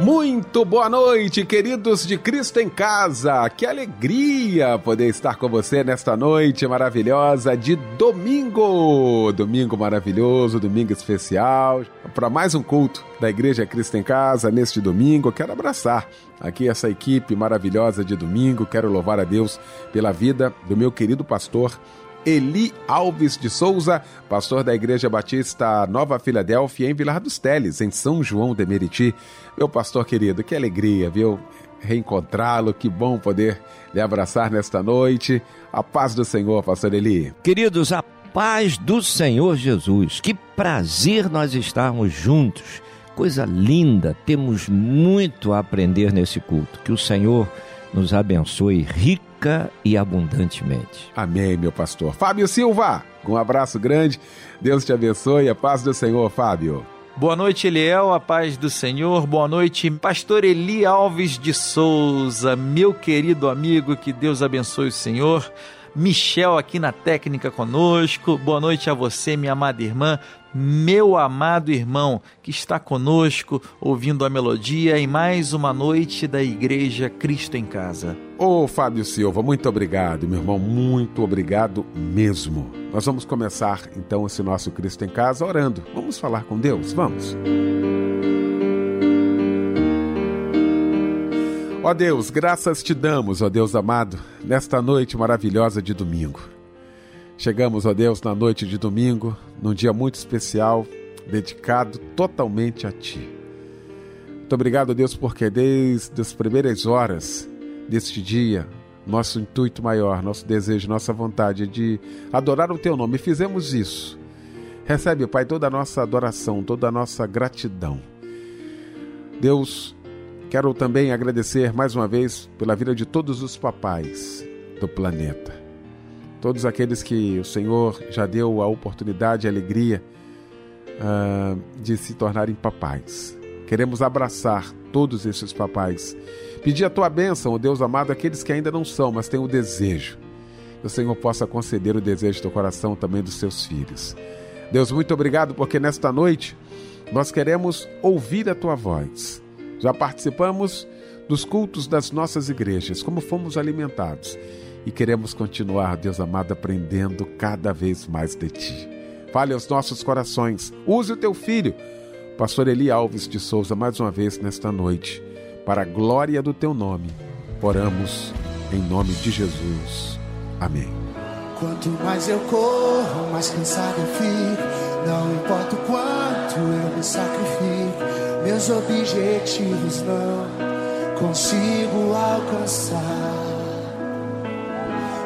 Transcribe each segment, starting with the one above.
Muito boa noite, queridos de Cristo em Casa. Que alegria poder estar com você nesta noite maravilhosa de domingo. Domingo maravilhoso, domingo especial. Para mais um culto da Igreja Cristo em Casa neste domingo, quero abraçar aqui essa equipe maravilhosa de domingo. Quero louvar a Deus pela vida do meu querido pastor Eli Alves de Souza, pastor da Igreja Batista Nova Filadélfia, em Vilar dos Teles, em São João de Meriti. Meu pastor querido, que alegria, viu? Reencontrá-lo, que bom poder lhe abraçar nesta noite. A paz do Senhor, pastor Eli. Queridos, a paz do Senhor Jesus. Que prazer nós estarmos juntos. Coisa linda, temos muito a aprender nesse culto. Que o Senhor nos abençoe rica e abundantemente. Amém, meu pastor. Fábio Silva, um abraço grande. Deus te abençoe. A paz do Senhor, Fábio. Boa noite, Eliel, a paz do Senhor. Boa noite, pastor Eli Alves de Souza, meu querido amigo, que Deus abençoe o Senhor. Michel aqui na técnica conosco. Boa noite a você, minha amada irmã meu amado irmão que está conosco ouvindo a melodia em mais uma noite da Igreja Cristo em Casa. Ô oh, Fábio Silva, muito obrigado, meu irmão, muito obrigado mesmo. Nós vamos começar então esse nosso Cristo em Casa orando. Vamos falar com Deus? Vamos. Ó oh Deus, graças te damos, ó oh Deus amado, nesta noite maravilhosa de domingo. Chegamos, ó Deus, na noite de domingo, num dia muito especial, dedicado totalmente a Ti. Muito obrigado, Deus, porque desde as primeiras horas deste dia, nosso intuito maior, nosso desejo, nossa vontade é de adorar o Teu nome. Fizemos isso. Recebe, Pai, toda a nossa adoração, toda a nossa gratidão. Deus, quero também agradecer mais uma vez pela vida de todos os papais do planeta todos aqueles que o Senhor já deu a oportunidade e alegria uh, de se tornarem papais. Queremos abraçar todos esses papais. Pedir a tua bênção, oh Deus amado, aqueles que ainda não são, mas têm o desejo. Que o Senhor possa conceder o desejo do coração também dos seus filhos. Deus, muito obrigado, porque nesta noite nós queremos ouvir a tua voz. Já participamos dos cultos das nossas igrejas, como fomos alimentados e queremos continuar, Deus amado, aprendendo cada vez mais de Ti. Fale aos nossos corações, use o Teu Filho, Pastor Eli Alves de Souza, mais uma vez nesta noite, para a glória do Teu nome. Oramos em nome de Jesus. Amém. Quanto mais eu corro, mais cansado eu fico. Não importa o quanto eu me sacrifico, meus objetivos não consigo alcançar.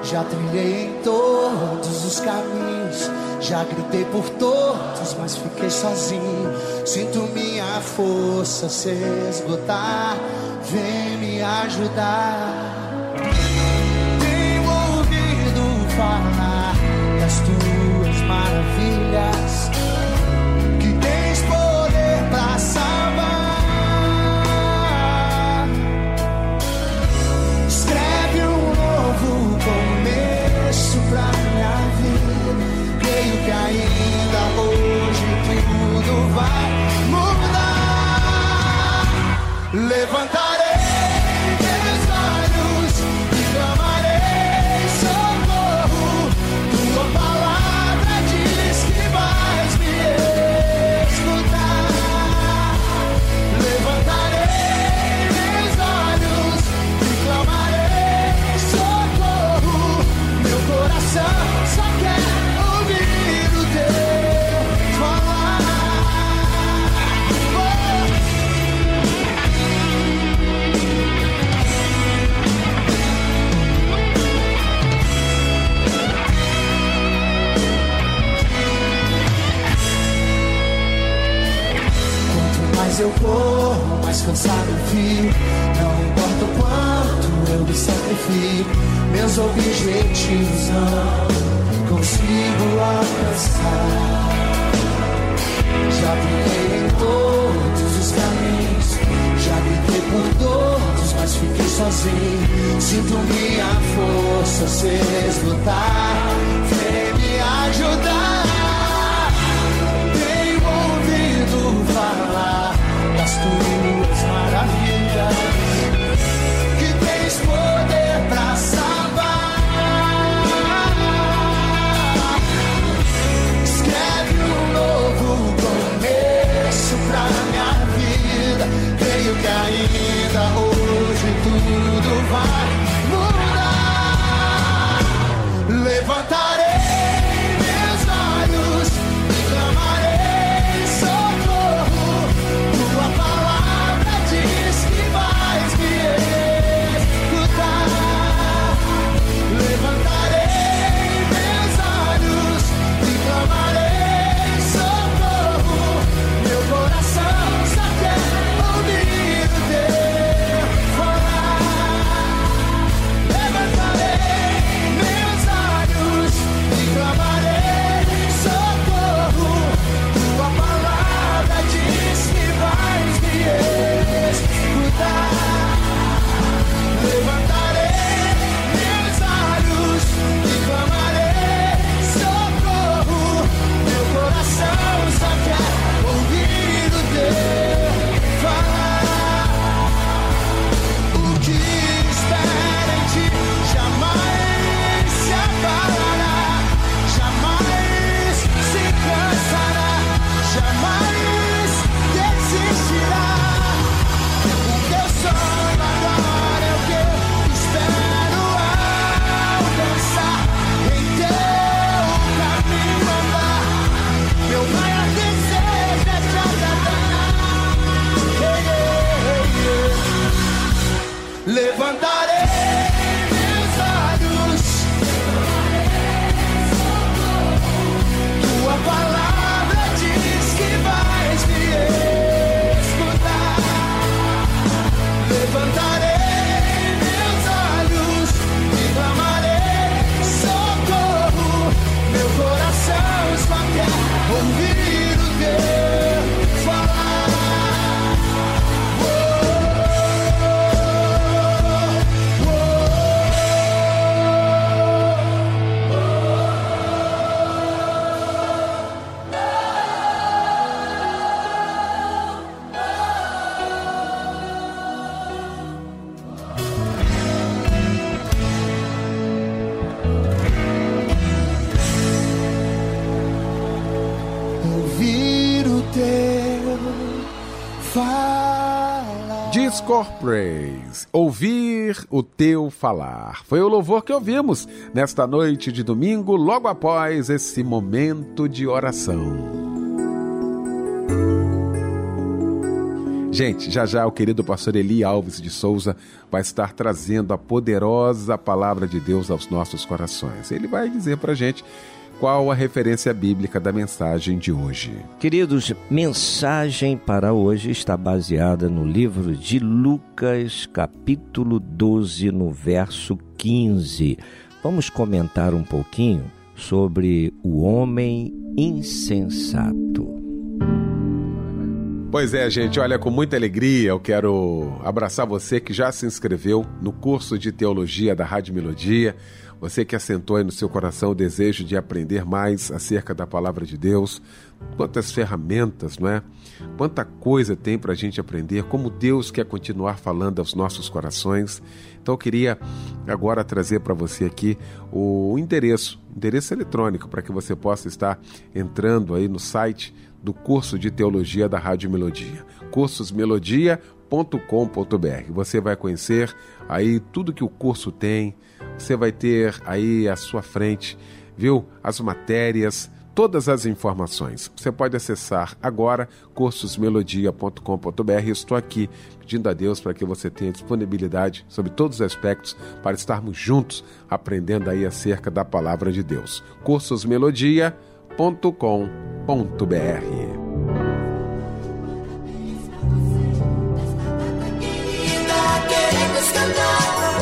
Já trilhei em todos os caminhos, já gritei por todos, mas fiquei sozinho. Sinto minha força se esgotar, vem me ajudar. Tenho ouvido falar das tuas maravilhas levanta mais cansado fico. Não importa o quanto eu me sacrifico, meus objetivos não consigo alcançar. Já briguei em todos os caminhos, já gritei por todos, mas fiquei sozinho. Sinto minha força se esgotar, vem me ajudar. Falar das tuas maravilhas. que Praise, ouvir o teu falar. Foi o louvor que ouvimos nesta noite de domingo, logo após esse momento de oração. Gente, já já o querido pastor Eli Alves de Souza vai estar trazendo a poderosa palavra de Deus aos nossos corações. Ele vai dizer para gente qual a referência bíblica da mensagem de hoje. Queridos, mensagem para hoje está baseada no livro de Lucas, capítulo 12, no verso 15. Vamos comentar um pouquinho sobre o homem insensato. Pois é, gente, olha, com muita alegria eu quero abraçar você que já se inscreveu no curso de teologia da Rádio Melodia. Você que assentou aí no seu coração o desejo de aprender mais acerca da palavra de Deus, quantas ferramentas, não é? Quanta coisa tem para a gente aprender, como Deus quer continuar falando aos nossos corações. Então eu queria agora trazer para você aqui o endereço, endereço eletrônico, para que você possa estar entrando aí no site do curso de teologia da Rádio Melodia, cursosmelodia.com.br. Você vai conhecer aí tudo que o curso tem, você vai ter aí à sua frente, viu? As matérias, todas as informações. Você pode acessar agora cursosmelodia.com.br. Estou aqui pedindo a Deus para que você tenha disponibilidade sobre todos os aspectos para estarmos juntos aprendendo aí acerca da palavra de Deus. cursosmelodia.com.br.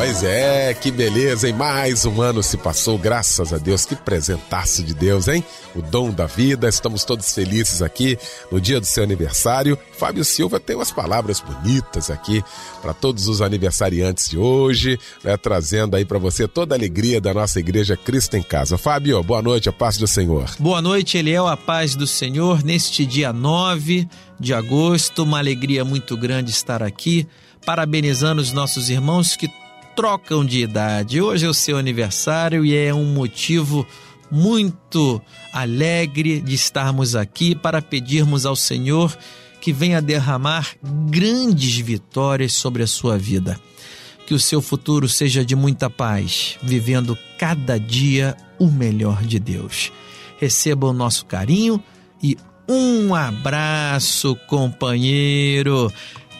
Pois é, que beleza, hein? Mais um ano se passou, graças a Deus. Que presentaço de Deus, hein? O dom da vida. Estamos todos felizes aqui no dia do seu aniversário. Fábio Silva tem umas palavras bonitas aqui para todos os aniversariantes de hoje, né? Trazendo aí para você toda a alegria da nossa igreja Cristo em Casa. Fábio, boa noite, a paz do Senhor. Boa noite, Eliel, a paz do Senhor. Neste dia 9 de agosto, uma alegria muito grande estar aqui parabenizando os nossos irmãos que trocam de idade. Hoje é o seu aniversário e é um motivo muito alegre de estarmos aqui para pedirmos ao Senhor que venha derramar grandes vitórias sobre a sua vida. Que o seu futuro seja de muita paz, vivendo cada dia o melhor de Deus. Receba o nosso carinho e um abraço, companheiro.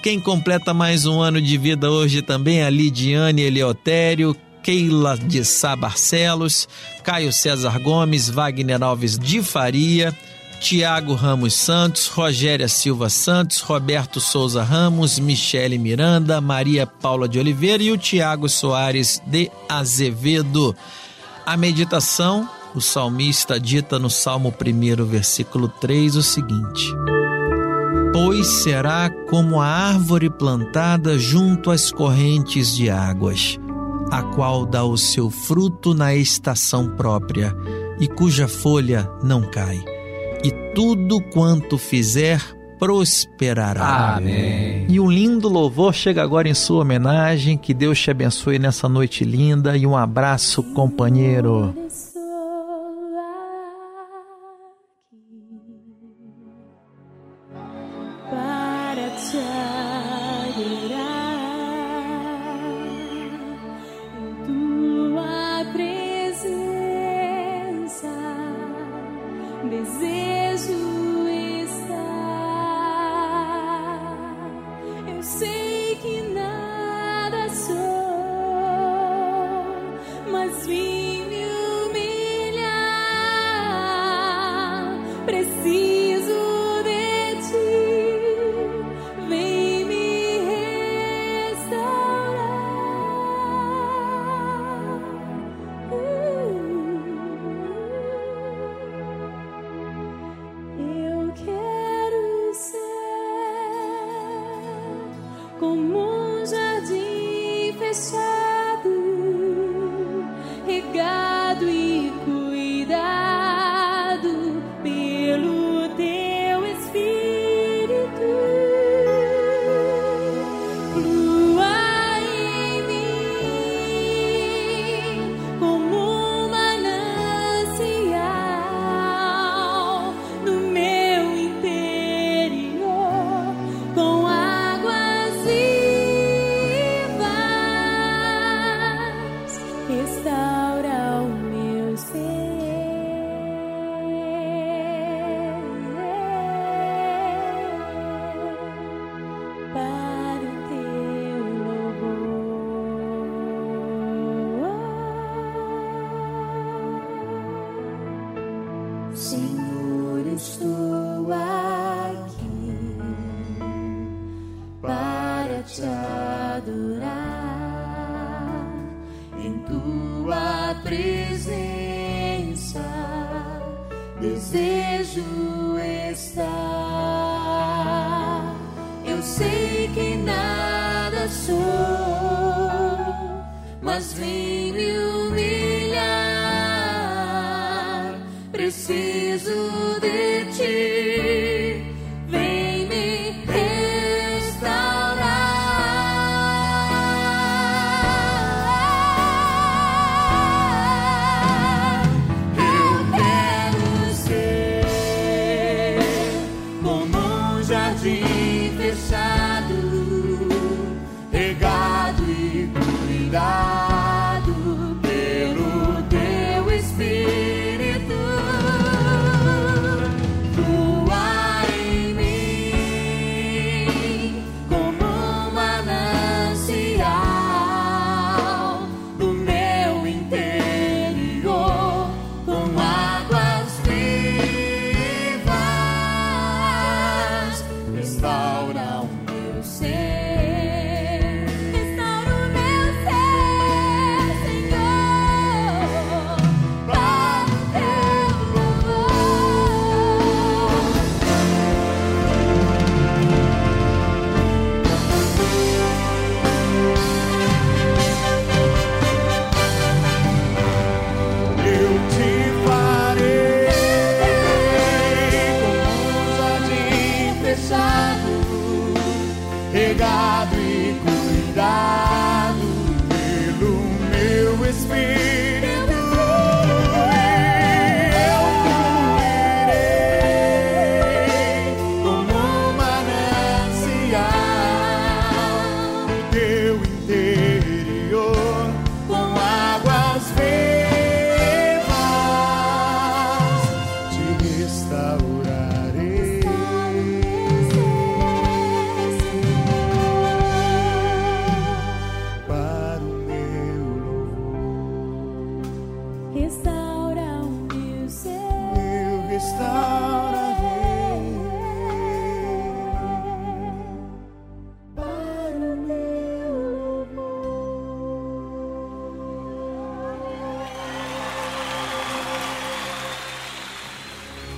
Quem completa mais um ano de vida hoje também é a Lidiane Eleutério, Keila de Sá Barcelos, Caio César Gomes, Wagner Alves de Faria, Tiago Ramos Santos, Rogéria Silva Santos, Roberto Souza Ramos, Michele Miranda, Maria Paula de Oliveira e o Tiago Soares de Azevedo. A meditação, o salmista dita no Salmo 1, versículo 3, o seguinte pois será como a árvore plantada junto às correntes de águas, a qual dá o seu fruto na estação própria e cuja folha não cai, e tudo quanto fizer prosperará. Amém. E um lindo louvor chega agora em sua homenagem. Que Deus te abençoe nessa noite linda e um abraço, companheiro.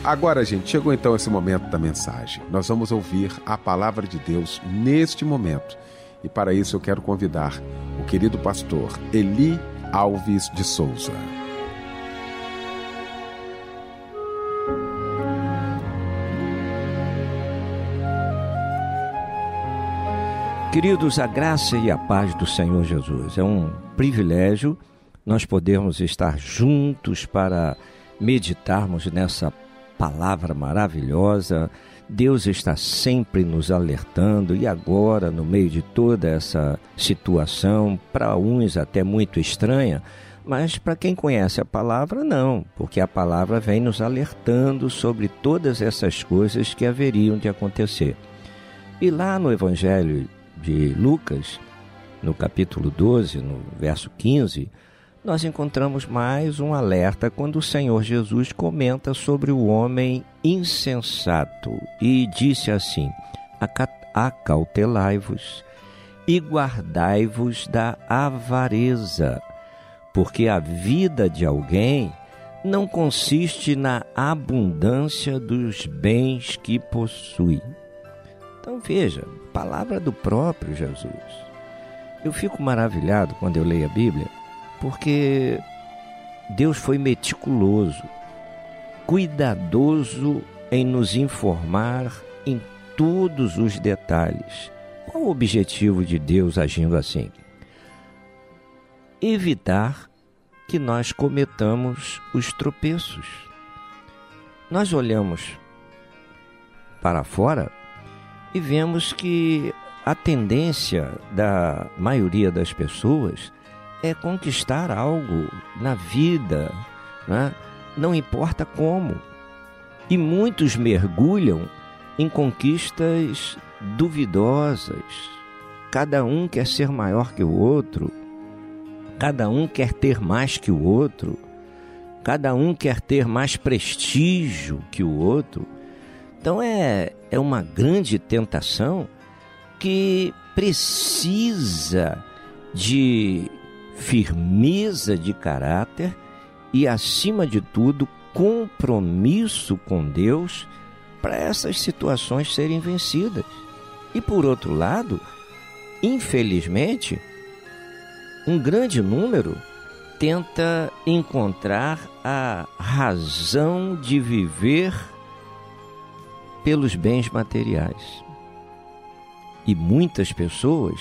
Agora, gente, chegou então esse momento da mensagem. Nós vamos ouvir a palavra de Deus neste momento. E para isso eu quero convidar o querido pastor Eli Alves de Souza. Queridos, a graça e a paz do Senhor Jesus. É um privilégio nós podermos estar juntos para meditarmos nessa palavra maravilhosa. Deus está sempre nos alertando e agora, no meio de toda essa situação, para uns até muito estranha, mas para quem conhece a palavra, não, porque a palavra vem nos alertando sobre todas essas coisas que haveriam de acontecer. E lá no Evangelho de Lucas, no capítulo 12, no verso 15, nós encontramos mais um alerta quando o Senhor Jesus comenta sobre o homem insensato e disse assim: Acautelai-vos e guardai-vos da avareza, porque a vida de alguém não consiste na abundância dos bens que possui. Então veja, palavra do próprio Jesus. Eu fico maravilhado quando eu leio a Bíblia porque Deus foi meticuloso, cuidadoso em nos informar em todos os detalhes. Qual o objetivo de Deus agindo assim? Evitar que nós cometamos os tropeços. Nós olhamos para fora e vemos que a tendência da maioria das pessoas é conquistar algo na vida, né? não importa como. E muitos mergulham em conquistas duvidosas. Cada um quer ser maior que o outro, cada um quer ter mais que o outro, cada um quer ter mais prestígio que o outro. Então é, é uma grande tentação que precisa de firmeza de caráter e, acima de tudo, compromisso com Deus para essas situações serem vencidas. E por outro lado, infelizmente, um grande número tenta encontrar a razão de viver pelos bens materiais. E muitas pessoas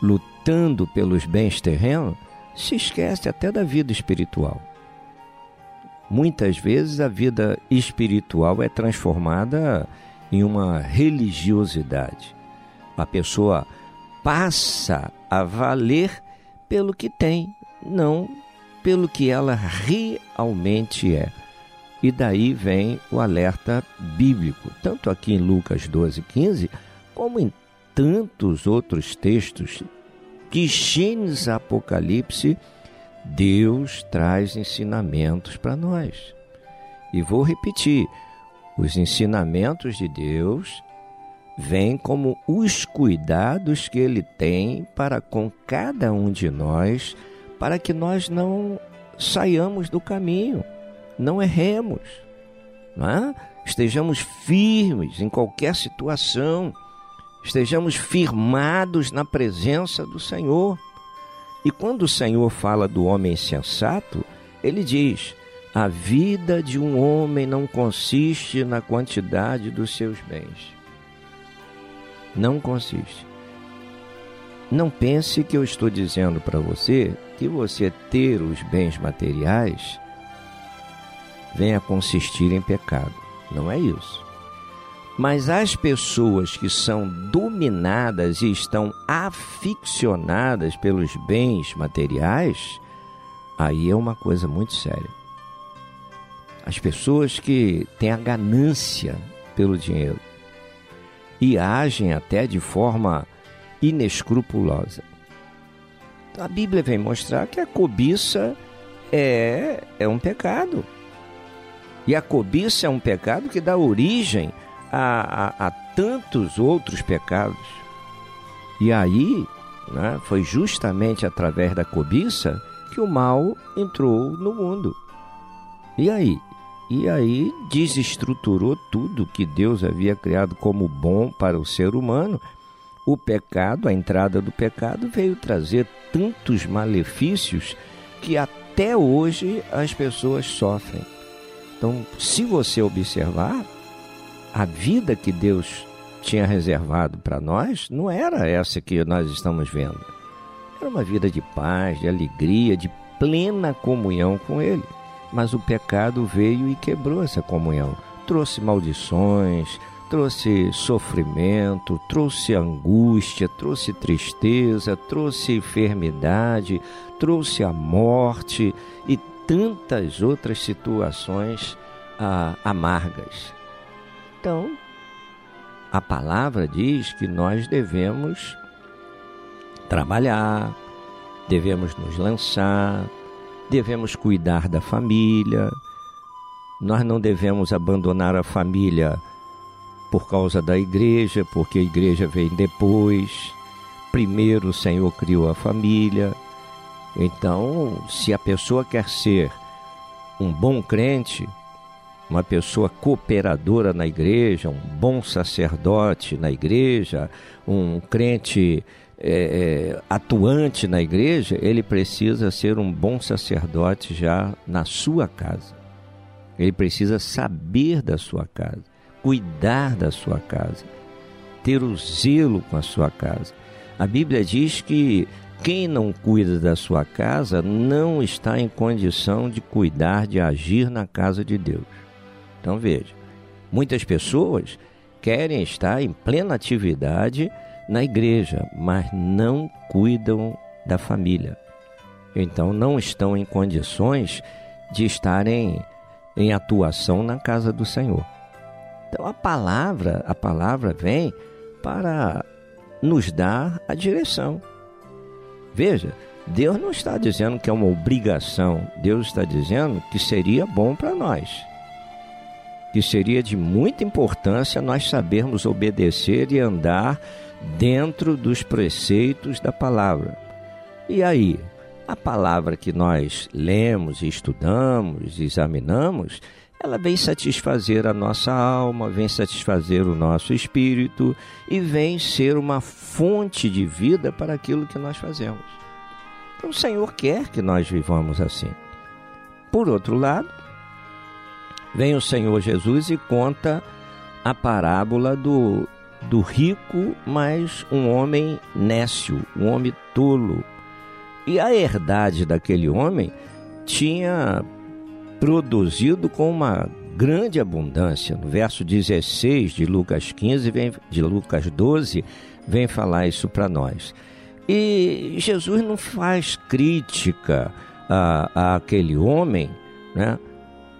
lutam lutando pelos bens terrenos, se esquece até da vida espiritual. Muitas vezes a vida espiritual é transformada em uma religiosidade. A pessoa passa a valer pelo que tem, não pelo que ela realmente é. E daí vem o alerta bíblico, tanto aqui em Lucas 12, 15, como em tantos outros textos que Gênesis Apocalipse, Deus traz ensinamentos para nós. E vou repetir: os ensinamentos de Deus vêm como os cuidados que Ele tem para com cada um de nós, para que nós não saiamos do caminho, não erremos, não é? estejamos firmes em qualquer situação estejamos firmados na presença do Senhor. E quando o Senhor fala do homem sensato, ele diz: a vida de um homem não consiste na quantidade dos seus bens. Não consiste. Não pense que eu estou dizendo para você que você ter os bens materiais venha consistir em pecado. Não é isso. Mas as pessoas que são dominadas e estão aficionadas pelos bens materiais, aí é uma coisa muito séria. As pessoas que têm a ganância pelo dinheiro e agem até de forma inescrupulosa. A Bíblia vem mostrar que a cobiça é, é um pecado. E a cobiça é um pecado que dá origem a, a, a tantos outros pecados. E aí, né, foi justamente através da cobiça que o mal entrou no mundo. E aí? e aí desestruturou tudo que Deus havia criado como bom para o ser humano. O pecado, a entrada do pecado, veio trazer tantos malefícios que até hoje as pessoas sofrem. Então, se você observar, a vida que Deus tinha reservado para nós não era essa que nós estamos vendo. Era uma vida de paz, de alegria, de plena comunhão com Ele. Mas o pecado veio e quebrou essa comunhão. Trouxe maldições, trouxe sofrimento, trouxe angústia, trouxe tristeza, trouxe enfermidade, trouxe a morte e tantas outras situações ah, amargas. Então, a palavra diz que nós devemos trabalhar, devemos nos lançar, devemos cuidar da família, nós não devemos abandonar a família por causa da igreja, porque a igreja vem depois. Primeiro o Senhor criou a família. Então, se a pessoa quer ser um bom crente, uma pessoa cooperadora na igreja, um bom sacerdote na igreja, um crente é, é, atuante na igreja, ele precisa ser um bom sacerdote já na sua casa. Ele precisa saber da sua casa, cuidar da sua casa, ter o zelo com a sua casa. A Bíblia diz que quem não cuida da sua casa não está em condição de cuidar, de agir na casa de Deus. Então veja, muitas pessoas querem estar em plena atividade na igreja, mas não cuidam da família. Então não estão em condições de estarem em atuação na casa do Senhor. Então a palavra, a palavra vem para nos dar a direção. Veja, Deus não está dizendo que é uma obrigação, Deus está dizendo que seria bom para nós que seria de muita importância nós sabermos obedecer e andar dentro dos preceitos da palavra. E aí, a palavra que nós lemos, estudamos, examinamos, ela vem satisfazer a nossa alma, vem satisfazer o nosso espírito e vem ser uma fonte de vida para aquilo que nós fazemos. Então, o Senhor quer que nós vivamos assim. Por outro lado, vem o Senhor Jesus e conta a parábola do, do rico, mas um homem nécio, um homem tolo. E a herdade daquele homem tinha produzido com uma grande abundância. No verso 16 de Lucas 15, vem, de Lucas 12, vem falar isso para nós. E Jesus não faz crítica a, a aquele homem, né?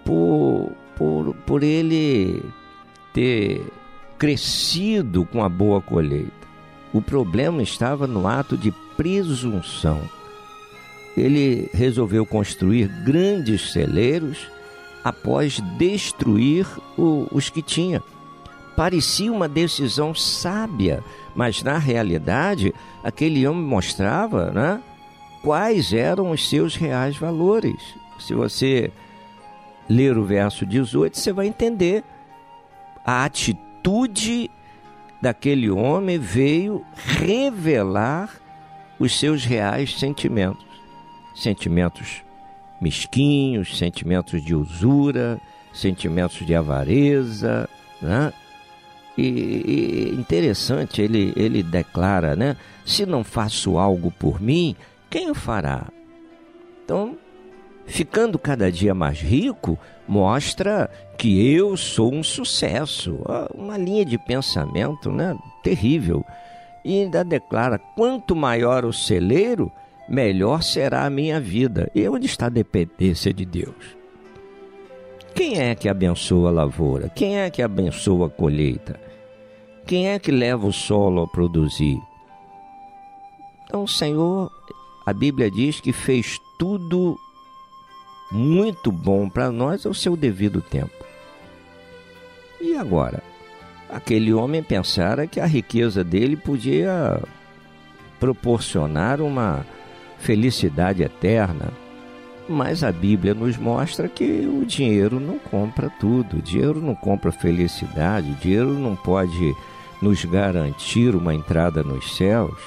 Por, por, por ele ter crescido com a boa colheita. O problema estava no ato de presunção. Ele resolveu construir grandes celeiros após destruir o, os que tinha. Parecia uma decisão sábia, mas na realidade aquele homem mostrava né, quais eram os seus reais valores. Se você ler o verso 18, você vai entender. A atitude daquele homem veio revelar os seus reais sentimentos. Sentimentos mesquinhos, sentimentos de usura, sentimentos de avareza, né? E, e interessante, ele, ele declara, né? Se não faço algo por mim, quem o fará? Então, ficando cada dia mais rico, mostra que eu sou um sucesso. Uma linha de pensamento né? terrível. E ainda declara: quanto maior o celeiro, melhor será a minha vida. E onde está a dependência de Deus? Quem é que abençoa a lavoura? Quem é que abençoa a colheita? Quem é que leva o solo a produzir? Então, o Senhor, a Bíblia diz que fez tudo muito bom para nós ao seu devido tempo. E agora? Aquele homem pensara que a riqueza dele podia proporcionar uma felicidade eterna. Mas a Bíblia nos mostra que o dinheiro não compra tudo, o dinheiro não compra felicidade, o dinheiro não pode nos garantir uma entrada nos céus.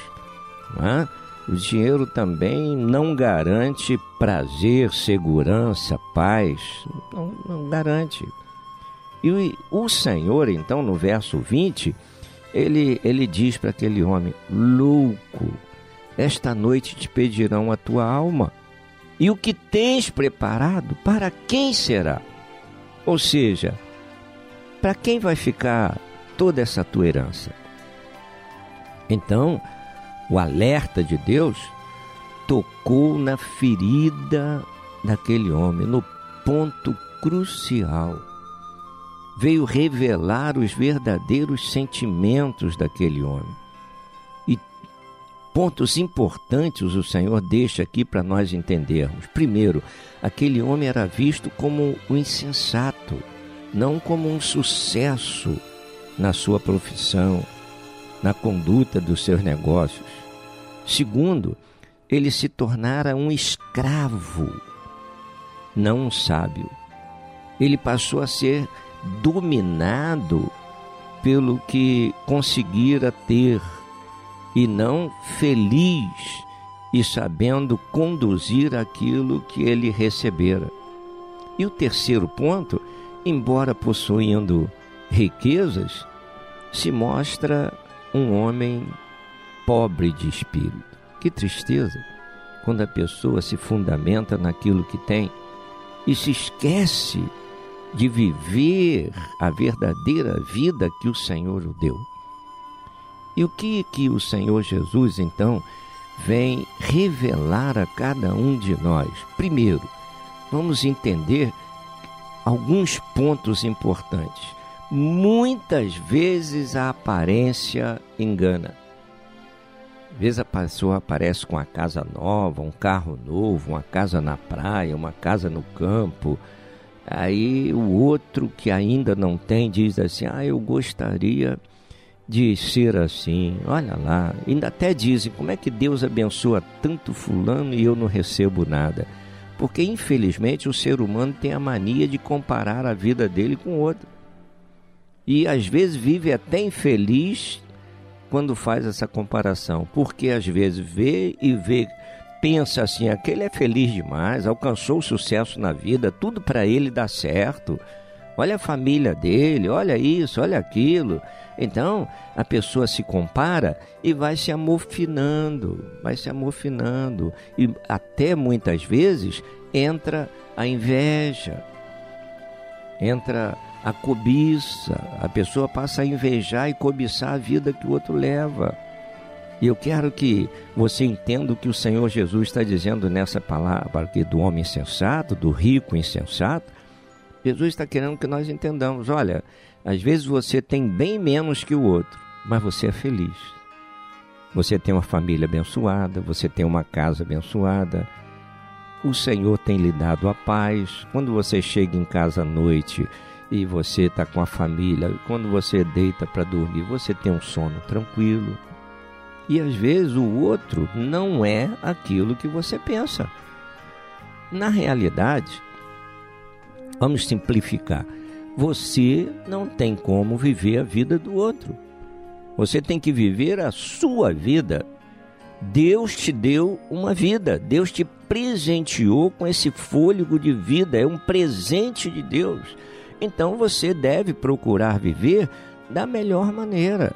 Não é? O dinheiro também não garante prazer, segurança, paz. Não, não garante. E o Senhor, então, no verso 20, ele, ele diz para aquele homem: Louco, esta noite te pedirão a tua alma. E o que tens preparado, para quem será? Ou seja, para quem vai ficar toda essa tua herança? Então, o alerta de Deus tocou na ferida daquele homem, no ponto crucial. Veio revelar os verdadeiros sentimentos daquele homem pontos importantes o Senhor deixa aqui para nós entendermos. Primeiro, aquele homem era visto como um insensato, não como um sucesso na sua profissão, na conduta dos seus negócios. Segundo, ele se tornara um escravo, não um sábio. Ele passou a ser dominado pelo que conseguira ter e não feliz e sabendo conduzir aquilo que ele recebera. E o terceiro ponto, embora possuindo riquezas, se mostra um homem pobre de espírito. Que tristeza quando a pessoa se fundamenta naquilo que tem e se esquece de viver a verdadeira vida que o Senhor o deu. E o que que o Senhor Jesus então vem revelar a cada um de nós? Primeiro, vamos entender alguns pontos importantes. Muitas vezes a aparência engana. Às vezes a pessoa aparece com a casa nova, um carro novo, uma casa na praia, uma casa no campo. Aí o outro que ainda não tem diz assim: Ah, eu gostaria de ser assim. Olha lá, ainda até dizem como é que Deus abençoa tanto fulano e eu não recebo nada. Porque infelizmente o ser humano tem a mania de comparar a vida dele com outro. E às vezes vive até infeliz quando faz essa comparação, porque às vezes vê e vê pensa assim, aquele é feliz demais, alcançou o sucesso na vida, tudo para ele dá certo olha a família dele, olha isso, olha aquilo. Então a pessoa se compara e vai se amofinando, vai se amofinando. E até muitas vezes entra a inveja, entra a cobiça. A pessoa passa a invejar e cobiçar a vida que o outro leva. E eu quero que você entenda o que o Senhor Jesus está dizendo nessa palavra aqui do homem insensato, do rico insensato, Jesus está querendo que nós entendamos: olha, às vezes você tem bem menos que o outro, mas você é feliz. Você tem uma família abençoada, você tem uma casa abençoada. O Senhor tem lhe dado a paz. Quando você chega em casa à noite e você está com a família, quando você deita para dormir, você tem um sono tranquilo. E às vezes o outro não é aquilo que você pensa. Na realidade, Vamos simplificar. Você não tem como viver a vida do outro. Você tem que viver a sua vida. Deus te deu uma vida, Deus te presenteou com esse fôlego de vida, é um presente de Deus. Então você deve procurar viver da melhor maneira.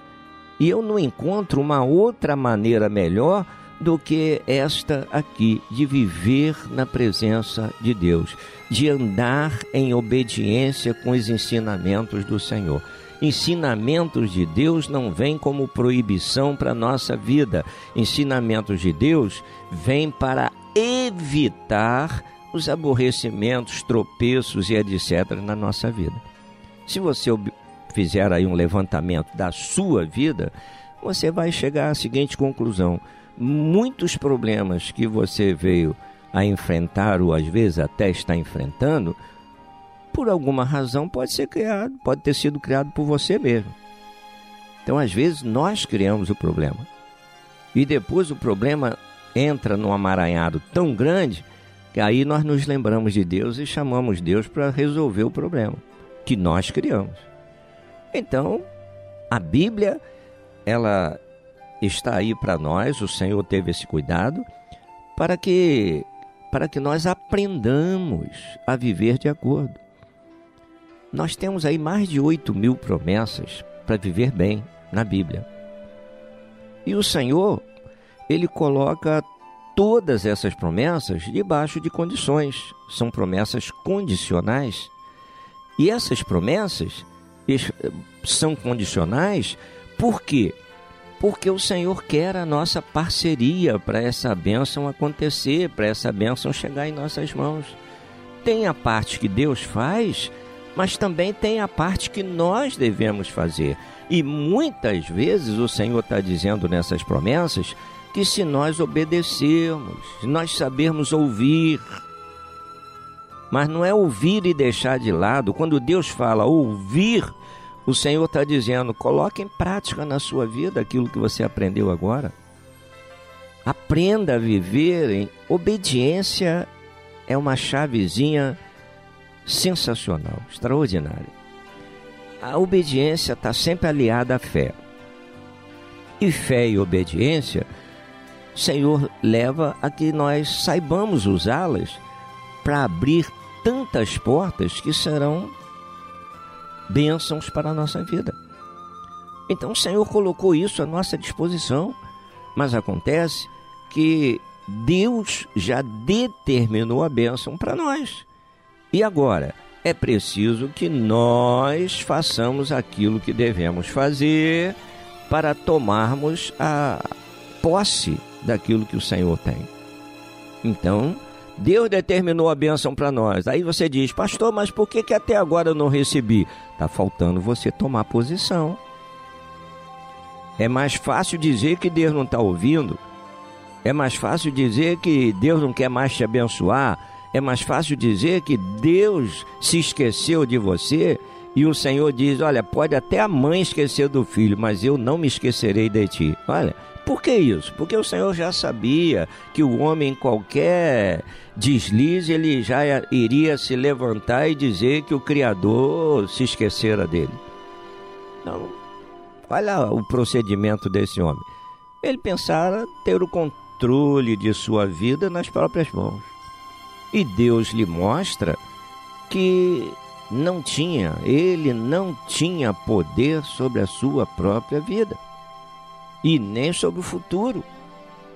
E eu não encontro uma outra maneira melhor do que esta aqui, de viver na presença de Deus, de andar em obediência com os ensinamentos do Senhor. Ensinamentos de Deus não vêm como proibição para a nossa vida. Ensinamentos de Deus vêm para evitar os aborrecimentos, tropeços e etc. na nossa vida. Se você fizer aí um levantamento da sua vida, você vai chegar à seguinte conclusão: muitos problemas que você veio a enfrentar ou às vezes até está enfrentando, por alguma razão pode ser criado, pode ter sido criado por você mesmo. Então, às vezes, nós criamos o problema. E depois o problema entra num amaranhado tão grande Aí nós nos lembramos de Deus e chamamos Deus para resolver o problema que nós criamos. Então, a Bíblia, ela está aí para nós, o Senhor teve esse cuidado para que para que nós aprendamos a viver de acordo. Nós temos aí mais de 8 mil promessas para viver bem na Bíblia. E o Senhor, ele coloca todas essas promessas debaixo de condições. São promessas condicionais. E essas promessas são condicionais por quê? Porque o Senhor quer a nossa parceria para essa bênção acontecer, para essa bênção chegar em nossas mãos. Tem a parte que Deus faz, mas também tem a parte que nós devemos fazer. E muitas vezes o Senhor está dizendo nessas promessas que se nós obedecermos, se nós sabermos ouvir, mas não é ouvir e deixar de lado. Quando Deus fala ouvir, o Senhor está dizendo: coloque em prática na sua vida aquilo que você aprendeu agora. Aprenda a viver em obediência, é uma chavezinha sensacional, extraordinária a obediência está sempre aliada à fé. E fé e obediência, o Senhor leva a que nós saibamos usá-las para abrir tantas portas que serão bênçãos para a nossa vida. Então o Senhor colocou isso à nossa disposição, mas acontece que Deus já determinou a bênção para nós. E agora, é preciso que nós façamos aquilo que devemos fazer para tomarmos a posse daquilo que o Senhor tem. Então, Deus determinou a bênção para nós. Aí você diz, pastor, mas por que, que até agora eu não recebi? Está faltando você tomar posição. É mais fácil dizer que Deus não está ouvindo. É mais fácil dizer que Deus não quer mais te abençoar é mais fácil dizer que Deus se esqueceu de você e o Senhor diz: Olha, pode até a mãe esquecer do filho, mas eu não me esquecerei de ti. Olha, por que isso? Porque o Senhor já sabia que o homem, em qualquer deslize, ele já iria se levantar e dizer que o Criador se esquecera dele. Então, olha o procedimento desse homem. Ele pensara ter o controle de sua vida nas próprias mãos. E Deus lhe mostra que não tinha, ele não tinha poder sobre a sua própria vida e nem sobre o futuro.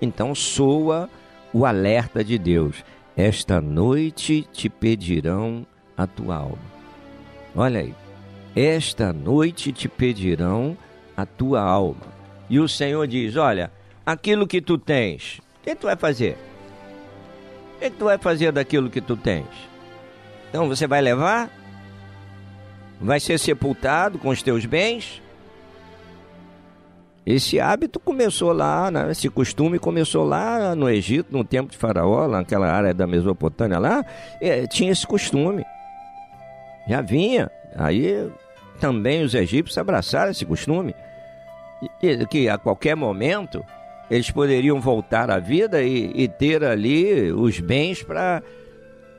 Então soa o alerta de Deus: esta noite te pedirão a tua alma. Olha aí, esta noite te pedirão a tua alma. E o Senhor diz: Olha, aquilo que tu tens, o que tu vai fazer? O que, tu vai fazer daquilo que tu tens? Então você vai levar? Vai ser sepultado com os teus bens? Esse hábito começou lá, né? esse costume começou lá no Egito, no tempo de Faraó, naquela área da Mesopotâmia lá, é, tinha esse costume. Já vinha. Aí também os egípcios abraçaram esse costume. Que a qualquer momento eles poderiam voltar à vida e, e ter ali os bens para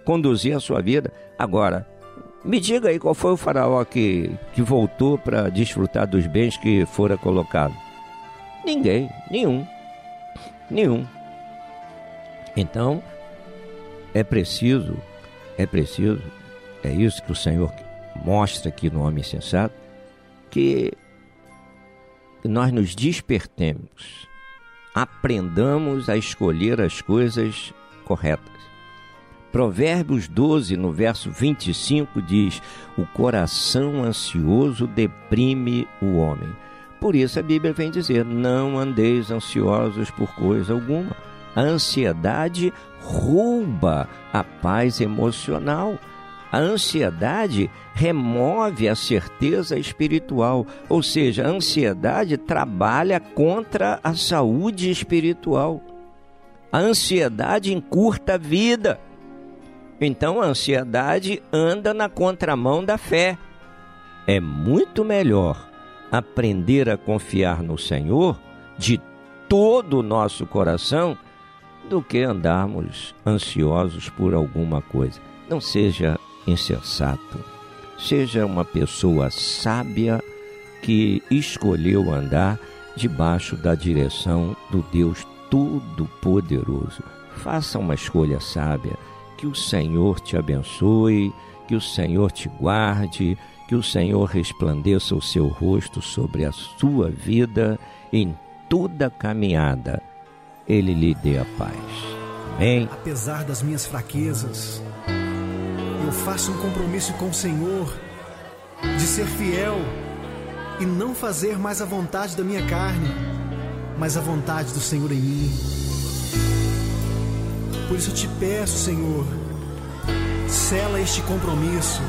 conduzir a sua vida. Agora, me diga aí qual foi o faraó que, que voltou para desfrutar dos bens que fora colocado? Ninguém, nenhum. Nenhum. Então, é preciso, é preciso, é isso que o Senhor mostra aqui no homem sensato, que nós nos despertemos aprendamos a escolher as coisas corretas. Provérbios 12, no verso 25, diz: O coração ansioso deprime o homem. Por isso a Bíblia vem dizer: Não andeis ansiosos por coisa alguma. A ansiedade rouba a paz emocional. A ansiedade remove a certeza espiritual, ou seja, a ansiedade trabalha contra a saúde espiritual. A ansiedade encurta a vida. Então a ansiedade anda na contramão da fé. É muito melhor aprender a confiar no Senhor de todo o nosso coração do que andarmos ansiosos por alguma coisa. Não seja insensato, seja uma pessoa sábia que escolheu andar debaixo da direção do Deus Todo-Poderoso. Faça uma escolha sábia, que o Senhor te abençoe, que o Senhor te guarde, que o Senhor resplandeça o seu rosto sobre a sua vida em toda caminhada. Ele lhe dê a paz. Amém. Apesar das minhas fraquezas, eu faço um compromisso com o Senhor de ser fiel e não fazer mais a vontade da minha carne, mas a vontade do Senhor em mim. Por isso eu te peço, Senhor, sela este compromisso.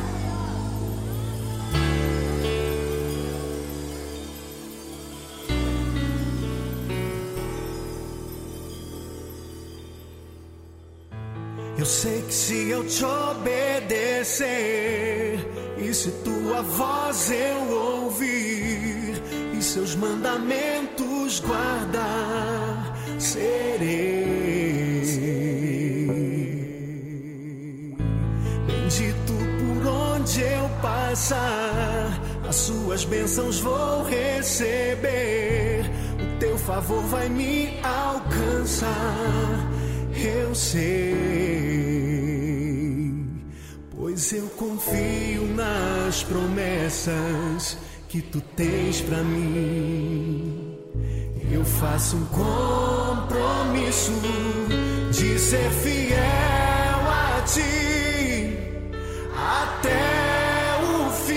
Eu sei que se eu te obedecer, e se tua voz eu ouvir, e seus mandamentos guardar, serei bendito por onde eu passar. As suas bênçãos vou receber, o teu favor vai me alcançar. Eu sei, pois eu confio nas promessas que tu tens para mim. Eu faço um compromisso de ser fiel a ti até o fim.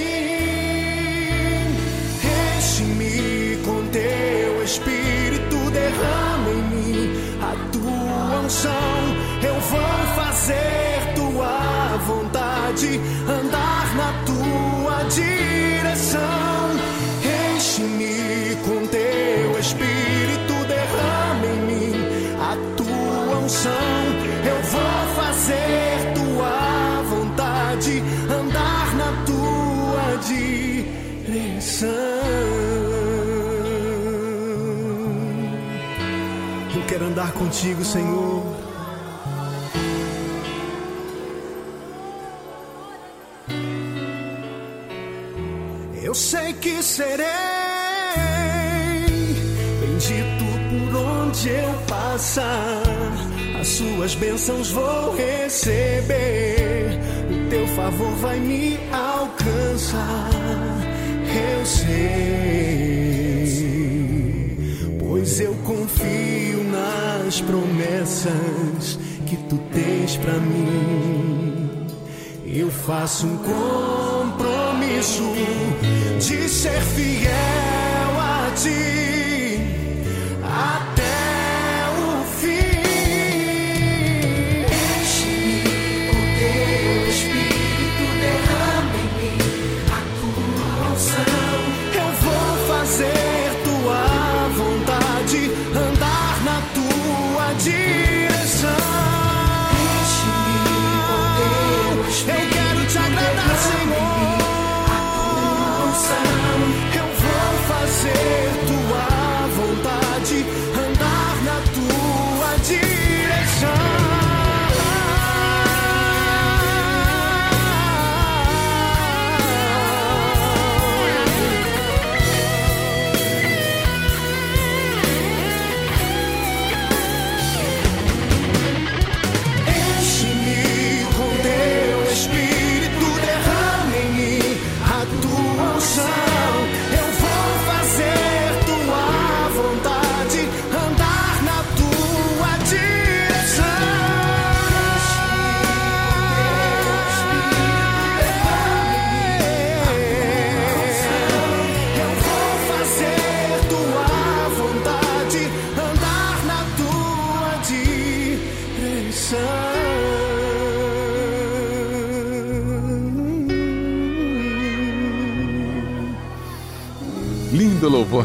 Enche-me com teu espírito, derrama em mim a tua unção. Eu vou fazer andar contigo, Senhor. Eu sei que serei bendito por onde eu passar. As suas bênçãos vou receber. O teu favor vai me alcançar. Eu sei, eu confio nas promessas que tu tens para mim. Eu faço um compromisso de ser fiel a ti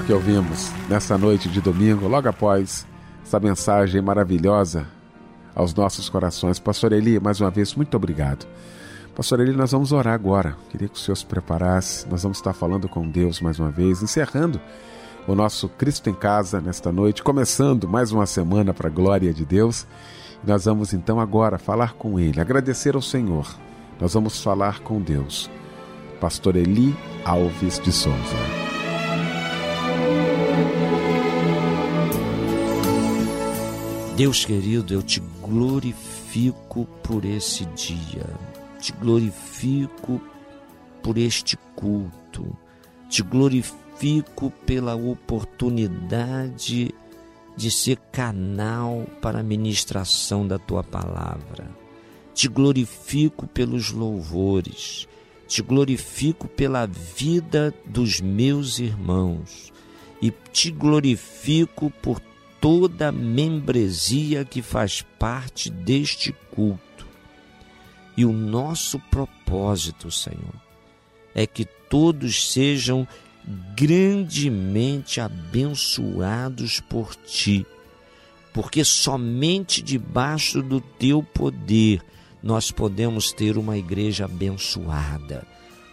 que ouvimos nessa noite de domingo, logo após essa mensagem maravilhosa aos nossos corações. Pastor Eli, mais uma vez, muito obrigado. Pastor Eli, nós vamos orar agora. Queria que o Senhor se preparasse. Nós vamos estar falando com Deus mais uma vez, encerrando o nosso Cristo em Casa nesta noite, começando mais uma semana para a glória de Deus. Nós vamos então agora falar com Ele, agradecer ao Senhor. Nós vamos falar com Deus. Pastor Eli Alves de Souza. Deus querido, eu te glorifico por esse dia, te glorifico por este culto, te glorifico pela oportunidade de ser canal para a ministração da tua palavra. Te glorifico pelos louvores, te glorifico pela vida dos meus irmãos. E te glorifico por toda a membresia que faz parte deste culto. E o nosso propósito, Senhor, é que todos sejam grandemente abençoados por ti, porque somente debaixo do teu poder nós podemos ter uma igreja abençoada,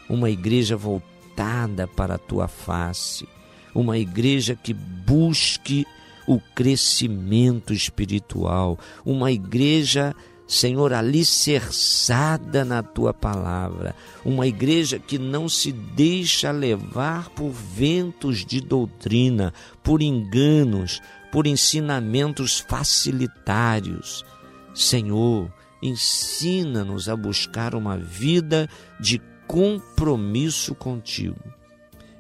uma igreja voltada para a tua face, uma igreja que busque o crescimento espiritual, uma igreja Senhor, alicerçada na tua palavra, uma igreja que não se deixa levar por ventos de doutrina, por enganos, por ensinamentos facilitários. Senhor, ensina-nos a buscar uma vida de compromisso contigo.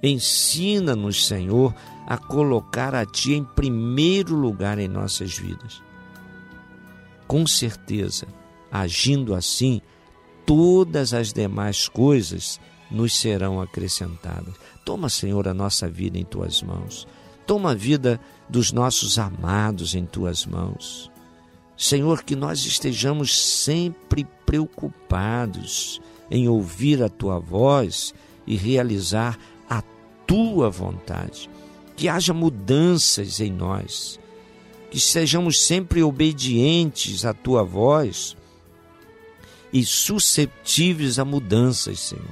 Ensina-nos, Senhor, a colocar a Ti em primeiro lugar em nossas vidas com certeza, agindo assim, todas as demais coisas nos serão acrescentadas. Toma, Senhor, a nossa vida em tuas mãos. Toma a vida dos nossos amados em tuas mãos. Senhor, que nós estejamos sempre preocupados em ouvir a tua voz e realizar a tua vontade. Que haja mudanças em nós que sejamos sempre obedientes à tua voz e susceptíveis a mudanças, Senhor.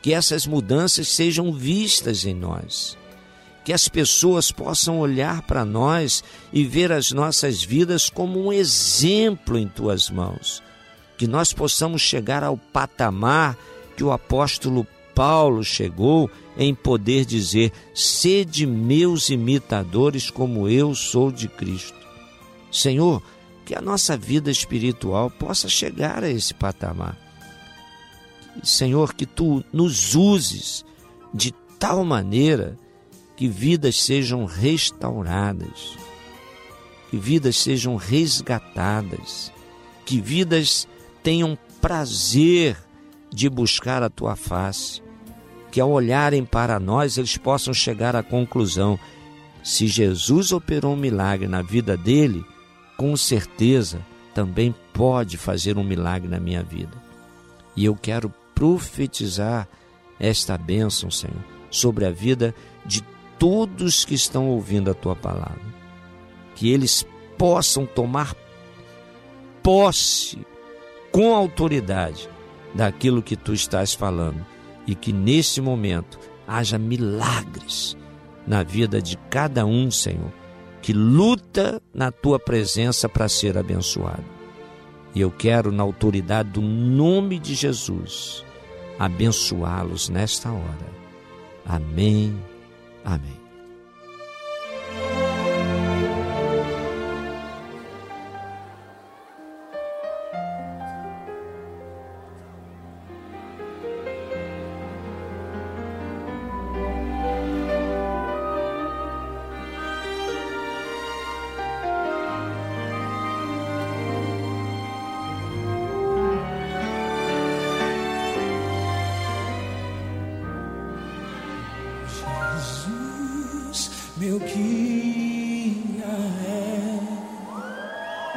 Que essas mudanças sejam vistas em nós. Que as pessoas possam olhar para nós e ver as nossas vidas como um exemplo em tuas mãos. Que nós possamos chegar ao patamar que o apóstolo Paulo chegou em poder dizer: sede meus imitadores, como eu sou de Cristo. Senhor, que a nossa vida espiritual possa chegar a esse patamar. Senhor, que tu nos uses de tal maneira que vidas sejam restauradas, que vidas sejam resgatadas, que vidas tenham prazer de buscar a tua face, que ao olharem para nós eles possam chegar à conclusão: se Jesus operou um milagre na vida dele, com certeza também pode fazer um milagre na minha vida. E eu quero profetizar esta bênção, Senhor, sobre a vida de todos que estão ouvindo a tua palavra. Que eles possam tomar posse com autoridade daquilo que tu estás falando e que nesse momento haja milagres na vida de cada um, Senhor, que luta na tua presença para ser abençoado. E eu quero, na autoridade do nome de Jesus, abençoá-los nesta hora. Amém. Amém.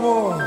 amor.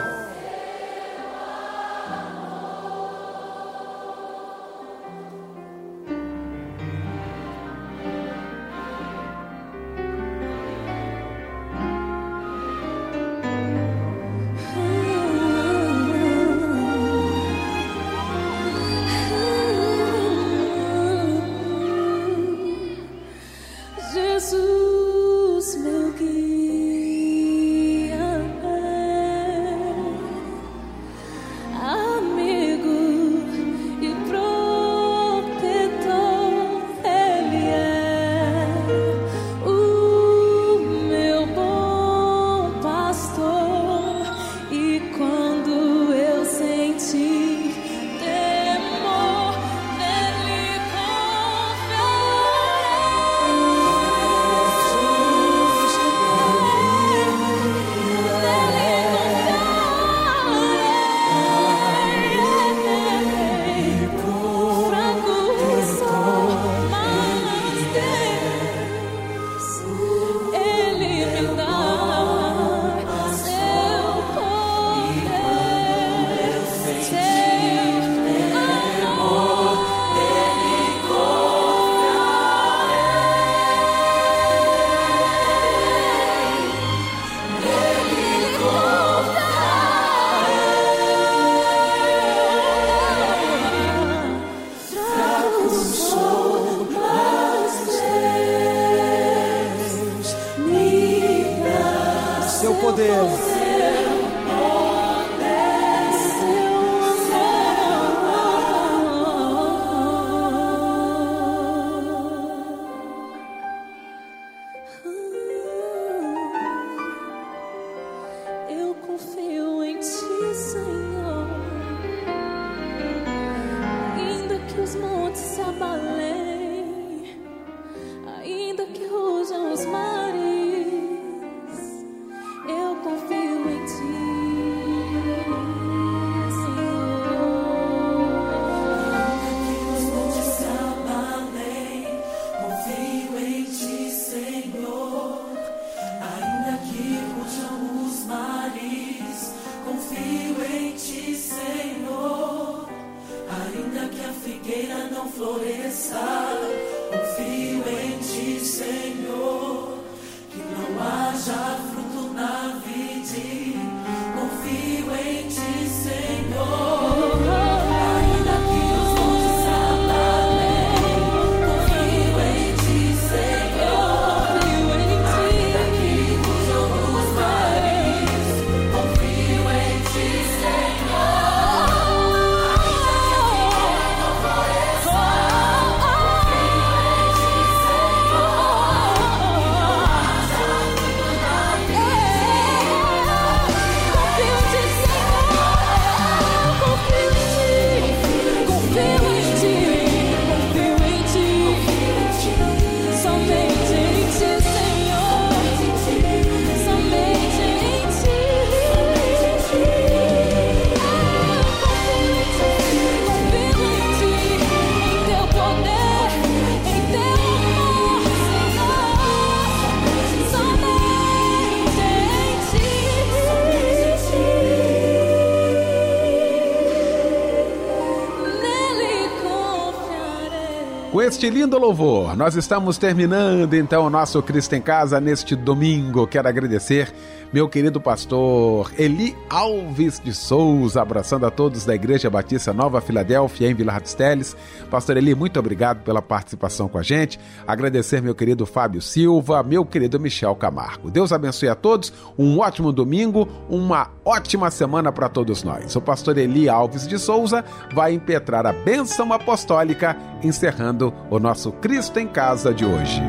Este lindo louvor, nós estamos terminando então o nosso Cristo em Casa neste domingo. Quero agradecer meu querido pastor Eli Alves de Souza, abraçando a todos da Igreja Batista Nova Filadélfia, em Vila dos Teles. Pastor Eli, muito obrigado pela participação com a gente. Agradecer meu querido Fábio Silva, meu querido Michel Camargo. Deus abençoe a todos, um ótimo domingo, uma ótima semana para todos nós. O pastor Eli Alves de Souza vai impetrar a bênção apostólica, encerrando o nosso Cristo em Casa de hoje.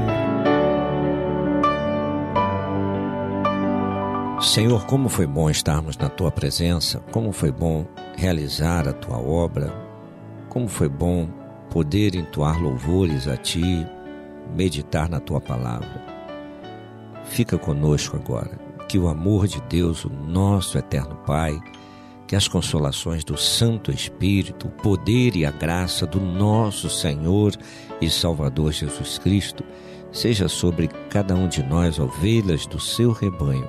Senhor, como foi bom estarmos na tua presença, como foi bom realizar a tua obra, como foi bom poder entoar louvores a ti, meditar na tua palavra. Fica conosco agora que o amor de Deus, o nosso eterno Pai, que as consolações do Santo Espírito, o poder e a graça do nosso Senhor e Salvador Jesus Cristo seja sobre cada um de nós, ovelhas do seu rebanho,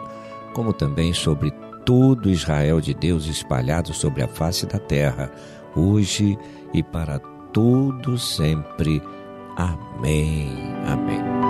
como também sobre todo Israel de Deus espalhado sobre a face da terra, hoje e para todo sempre. Amém. Amém.